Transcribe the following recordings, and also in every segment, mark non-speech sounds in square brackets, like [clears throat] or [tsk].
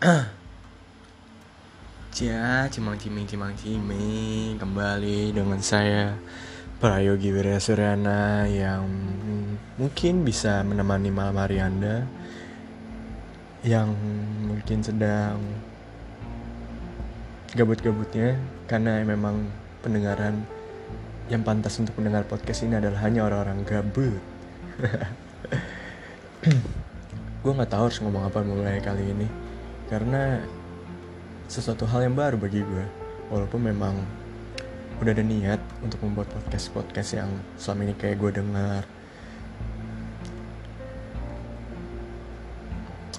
[clears throat] Ya, cimang ciming cimang ciming kembali dengan saya Prayogi Wirya Suryana yang mungkin bisa menemani malam hari Anda yang mungkin sedang gabut-gabutnya karena memang pendengaran yang pantas untuk mendengar podcast ini adalah hanya orang-orang gabut. [clears throat] gue nggak tahu harus ngomong apa mulai kali ini karena sesuatu hal yang baru bagi gue walaupun memang udah ada niat untuk membuat podcast podcast yang selama ini kayak gue dengar.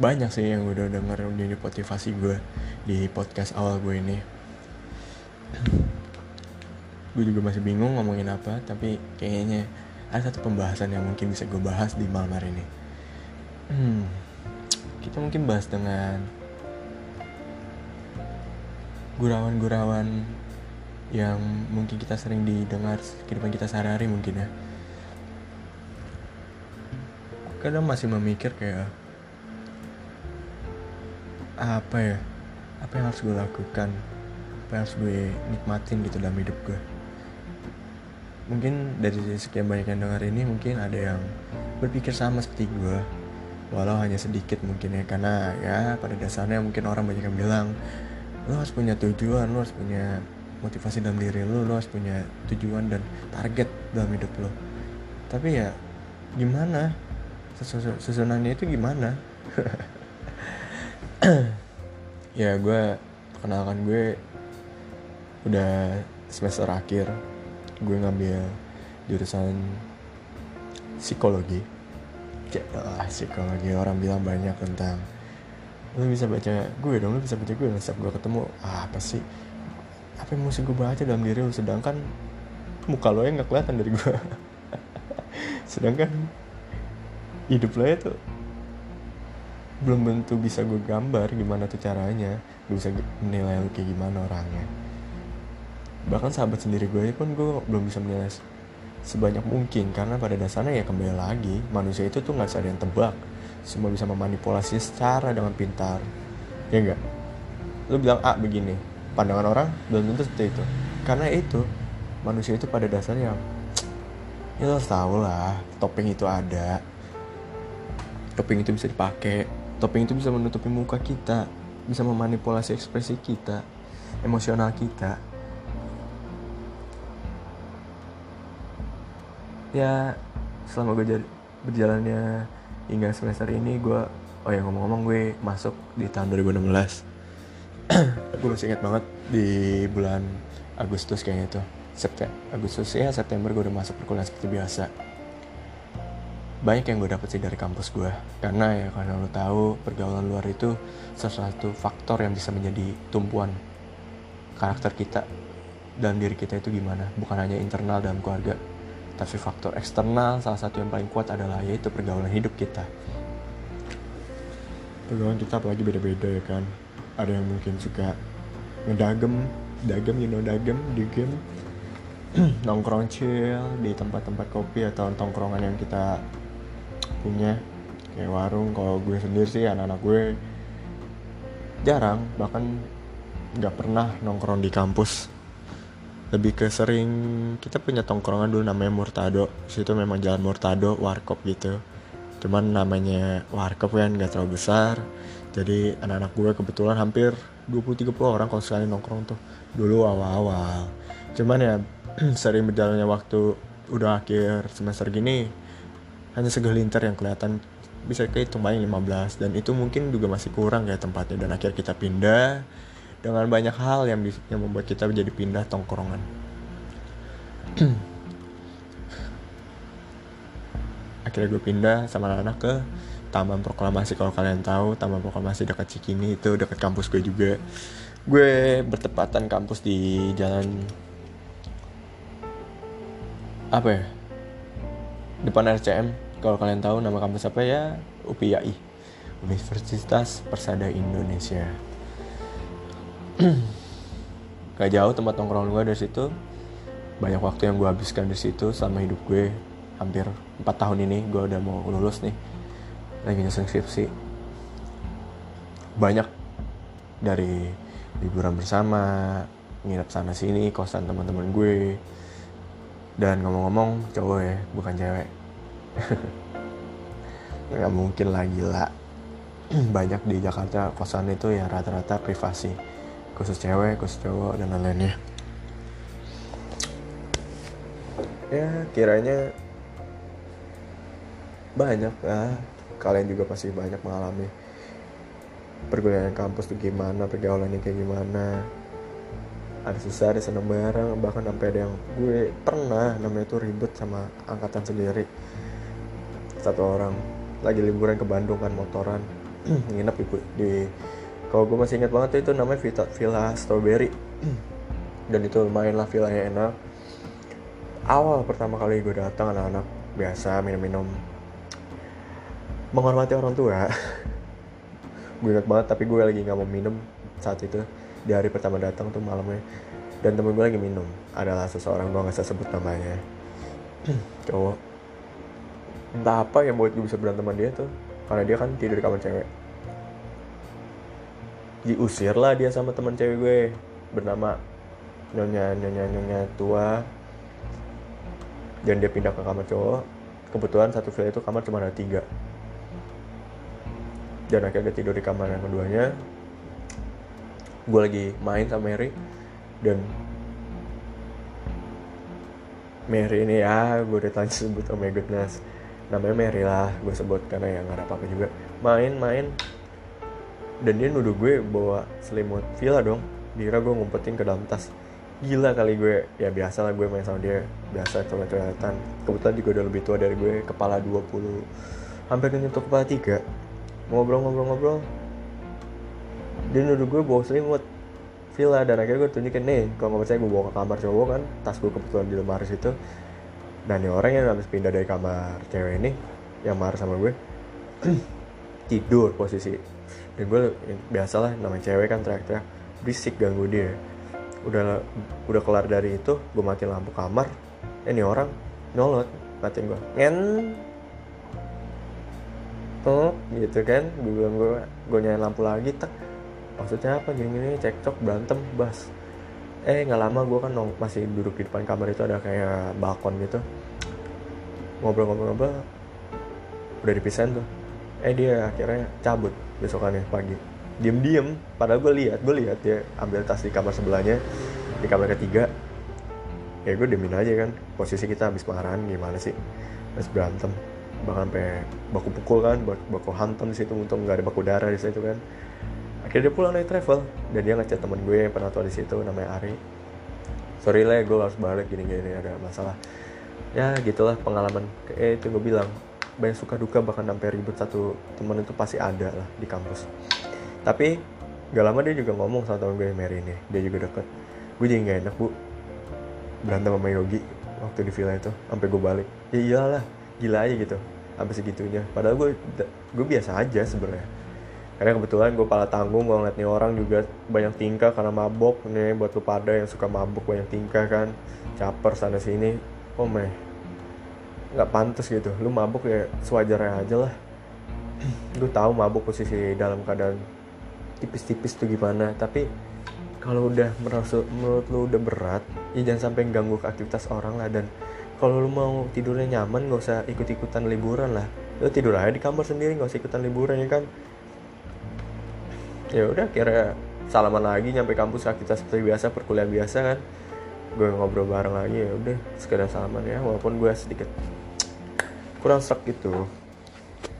Banyak sih yang udah denger jadi motivasi gue di podcast awal gue ini. Gue juga masih bingung ngomongin apa tapi kayaknya ada satu pembahasan yang mungkin bisa gue bahas di malam hari ini. Hmm, kita mungkin bahas dengan gurawan-gurawan yang mungkin kita sering didengar kehidupan kita sehari-hari mungkin ya. Kadang masih memikir kayak apa ya apa yang harus gue lakukan? Apa yang harus gue nikmatin gitu dalam hidup gue? Mungkin dari sekian banyak yang dengar ini mungkin ada yang berpikir sama seperti gue. Walau hanya sedikit mungkin ya karena ya pada dasarnya mungkin orang banyak yang bilang lo harus punya tujuan lo harus punya motivasi dalam diri lo lo harus punya tujuan dan target dalam hidup lo tapi ya gimana? Susunannya itu gimana? [clears throat] Ya gue kenalkan gue udah semester akhir. Gue ngambil jurusan psikologi. Ah, psikologi orang bilang banyak tentang lo bisa baca gue dong lo bisa baca gue setiap gue ketemu ah, apa sih? Apa yang mesti gue baca dalam diri lo sedangkan muka lo yang nggak kelihatan dari gue [laughs] sedangkan hidup lo itu belum tentu bisa gue gambar gimana tuh caranya gue bisa menilai lo kayak gimana orangnya. Bahkan sahabat sendiri gue pun gue belum bisa menilai sebanyak mungkin karena pada dasarnya ya kembali lagi manusia itu tuh nggak ada yang tebak semua bisa memanipulasi secara dengan pintar. Ya enggak lu bilang A begini pandangan orang belum tentu seperti itu. Karena itu manusia itu pada dasarnya [tsk] ya lo tau lah topping itu ada. Topping itu bisa dipakai. Topping itu bisa menutupi muka kita bisa memanipulasi ekspresi kita emosional kita. Ya selama gue berjalannya hingga semester ini gue oh ya ngomong-ngomong gue masuk di tahun 2016 [clears throat] gue masih ingat banget di bulan Agustus kayaknya itu. September Agustus ya September gue udah masuk perkuliahan seperti biasa. Banyak yang gue dapet sih dari kampus gue karena ya karena lo tahu pergaulan luar itu satu faktor yang bisa menjadi tumpuan karakter kita dan diri kita itu gimana. Bukan hanya internal dalam keluarga tapi faktor eksternal salah satu yang paling kuat adalah yaitu pergaulan hidup kita. Pergaulan kita apalagi beda-beda ya kan? Ada yang mungkin suka ngedagem dagem you know dagem di [clears throat] nongkrong chill di tempat-tempat kopi atau tongkrongan yang kita punya. Kayak warung kalau gue sendiri sih anak-anak gue jarang bahkan nggak pernah nongkrong di kampus lebih ke sering kita punya tongkrongan dulu namanya Murtado. Situ memang jalan Murtado warkop gitu. Cuman namanya warkop kan nggak terlalu besar. Jadi anak-anak gue kebetulan hampir 20-30 orang kalau sekali nongkrong tuh. Dulu awal-awal. Cuman ya [clears throat] sering berjalannya waktu udah akhir semester gini hanya segelintir yang kelihatan. Bisa kehitung paling 15 dan itu mungkin juga masih kurang ya tempatnya. Dan akhirnya kita pindah dengan banyak hal yang yang membuat kita menjadi pindah tongkrongan. [clears throat] Akhirnya gue pindah sama anak-anak ke Taman Proklamasi. Kalau kalian tahu Taman Proklamasi dekat Cikini itu dekat kampus gue juga. Gue bertepatan kampus di jalan apa ya? Depan RCM kalau kalian tahu nama kampus apa ya? UPIAI Universitas Persada Indonesia [clears throat] gak jauh tempat nongkrong gue dari situ. Banyak waktu yang gue habiskan di situ selama hidup gue. Hampir 4 tahun ini gue udah mau lulus nih. Lagi nyusun skripsi. Banyak dari liburan bersama nginep sana sini kosan teman-teman gue. Dan ngomong-ngomong cowok ya bukan cewek. [laughs] Nggak mungkin lah [clears throat] banyak di Jakarta kosan itu ya rata-rata privasi khusus cewek khusus cowok dan lain-lainnya. Ya kiranya banyak lah kalian juga pasti banyak mengalami perkuliahan kampus tuh gimana pergaulannya kayak gimana. Ada susah ada seneng bareng bahkan sampai ada yang gue pernah namanya tuh ribut sama angkatan sendiri. Satu orang lagi liburan ke Bandung kan motoran [clears throat] nginep di, di kalau gue masih ingat banget itu namanya Villa, Villa Strawberry. [clears throat] Dan itu lumayan lah villanya enak. Awal pertama kali gue datang anak-anak biasa minum-minum. Menghormati orang tua. [laughs] Gue ingat banget tapi gue lagi nggak mau minum saat itu. Di hari pertama datang tuh malamnya. Dan temen gue lagi minum. Adalah seseorang gue nggak sebut namanya. [clears throat] Cowok. Entah apa yang buat gue bisa berantem sama dia tuh. Karena dia kan tidur di kamar cewek diusir lah dia sama teman cewek gue bernama nyonya nyonya nyonya tua. Dan dia pindah ke kamar cowok. Kebetulan satu villa itu kamar cuma ada tiga. Dan akhirnya dia tidur di kamar yang keduanya. Gue lagi main sama Mary. Dan Mary ini ya gue udah tanya sebut oh my goodness. Namanya Mary lah gue sebut karena ya nggak ada apa-apa juga. Main-main dan dia nuduh gue bawa selimut villa dong. Dira gue ngumpetin ke dalam tas. Gila kali gue. Ya biasa lah gue main sama dia. Biasa coba-cobaan kebetulan juga udah lebih tua dari gue. Kepala 20 hampir nyentuh kepala 3 ngobrol-ngobrol-ngobrol. Dia nuduh gue bawa selimut villa. Dan akhirnya gue tunjukin nih kalau nggak percaya gue bawa ke kamar cowok kan. Tas gue kebetulan di lemari situ. Dan nih orang yang habis pindah dari kamar cewek ini yang marah sama gue [clears throat] tidur posisi dan gue biasalah namanya cewek kan teriak-teriak berisik ganggu dia. Udah udah kelar dari itu gue matiin lampu kamar ini eh, orang nyolot matiin gue ngen. Tuh gitu kan gue bilang gue gue nyalain lampu lagi tak maksudnya apa? Gini-gini cekcok berantem bas. Eh nggak lama gue kan nong masih duduk di depan kamar itu ada kayak balkon gitu. Ngobrol-ngobrol-ngobrol udah dipisahin tuh. Eh dia akhirnya cabut besokannya pagi. Diem-diem padahal gue lihat gue lihat dia ambil tas di kamar sebelahnya di kamar ketiga ya gue diemin aja kan posisi kita habis marahan gimana sih? Habis berantem bahkan sampai baku pukul kan baku, hantam di situ untung nggak ada baku darah di situ kan. Akhirnya dia pulang dari travel dan dia ngechat temen gue yang pernah tua di situ namanya Ari. Sorry lah gue harus balik gini gini ada masalah. Ya gitulah pengalaman. Eh itu gue bilang banyak suka duka bahkan sampai ribut satu temen itu pasti ada lah di kampus. Tapi gak lama dia juga ngomong sama temen gue Mary ini dia juga deket. Gue jadi gak enak bu. Berantem sama Yogi waktu di villa itu sampai gue balik. Ya iyalah gila aja gitu sampai segitunya. Padahal gue gue biasa aja sebenarnya. Karena kebetulan gue pala tanggung gue ngeliat nih orang juga banyak tingkah karena mabok nih buat lu pada yang suka mabuk banyak tingkah kan. Caper sana sini oh meh nggak pantas gitu. Lu mabuk ya sewajarnya aja lah. [clears throat] Lu tahu mabuk posisi dalam keadaan tipis-tipis tuh gimana. Tapi kalau udah merasa menurut lu udah berat ya jangan sampai ganggu aktivitas orang lah. Dan kalau lu mau tidurnya nyaman nggak usah ikut-ikutan liburan lah. Lu tidur aja di kamar sendiri nggak usah ikutan liburan ya kan? Ya udah kira salaman lagi nyampe kampus kita seperti biasa perkuliahan biasa kan. Gue ngobrol bareng lagi ya udah sekedar salaman ya walaupun gue sedikit kurang serak gitu.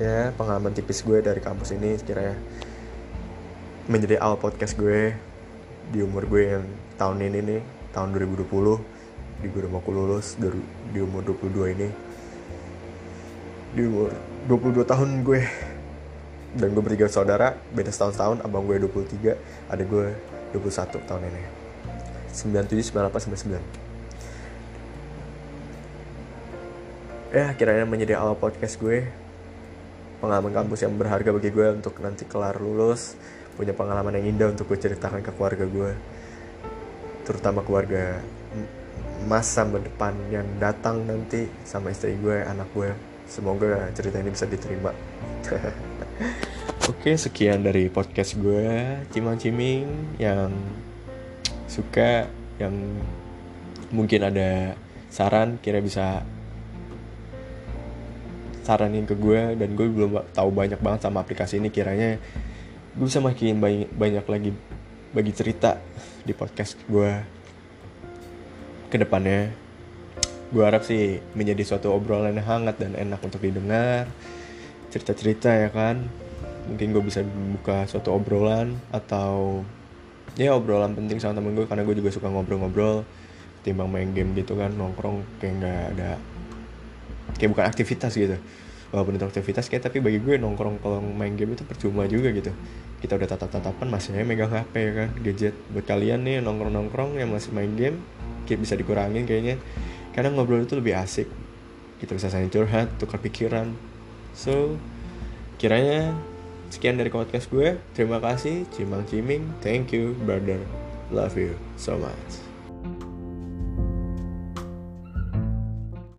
Ya pengalaman tipis gue dari kampus ini sekiranya menjadi awal podcast gue di umur gue yang tahun ini nih tahun 2020 di gue udah mau lulus di umur 22 ini. Di umur 22 tahun gue dan gue bertiga saudara beda setahun tahun abang gue 23 ada gue 21 tahun ini. 97 98 99 ya akhirnya menjadi awal podcast gue. Pengalaman kampus yang berharga bagi gue untuk nanti kelar lulus. Punya pengalaman yang indah untuk gue ceritakan ke keluarga gue. Terutama keluarga masa depan yang datang nanti sama istri gue anak gue. Semoga cerita ini bisa diterima. [laughs] Oke, sekian dari podcast gue, Cimang Ciming yang suka, yang mungkin ada saran, kira bisa saranin ke gue dan gue belum tahu banyak banget sama aplikasi ini. Kiranya gue bisa makin banyak, lagi bagi cerita di podcast gue ke depannya. Gue harap sih menjadi suatu obrolan yang hangat dan enak untuk didengar. Cerita-cerita ya kan? Mungkin gue bisa buka suatu obrolan atau ya obrolan penting sama temen gue karena gue juga suka ngobrol-ngobrol timbang main game gitu kan nongkrong kayak nggak ada kayak bukan aktivitas gitu. Walaupun itu aktivitas kayak tapi bagi gue nongkrong kalau main game itu percuma juga gitu. Kita udah tatap-tatapan masih aja megang HP ya kan? Gadget. Buat kalian nih nongkrong-nongkrong yang masih main game kayak bisa dikurangin kayaknya. Karena ngobrol itu lebih asik. Kita bisa saling curhat tukar pikiran. So kiranya sekian dari podcast gue. Terima kasih. Cimang ciming thank you brother. Love you so much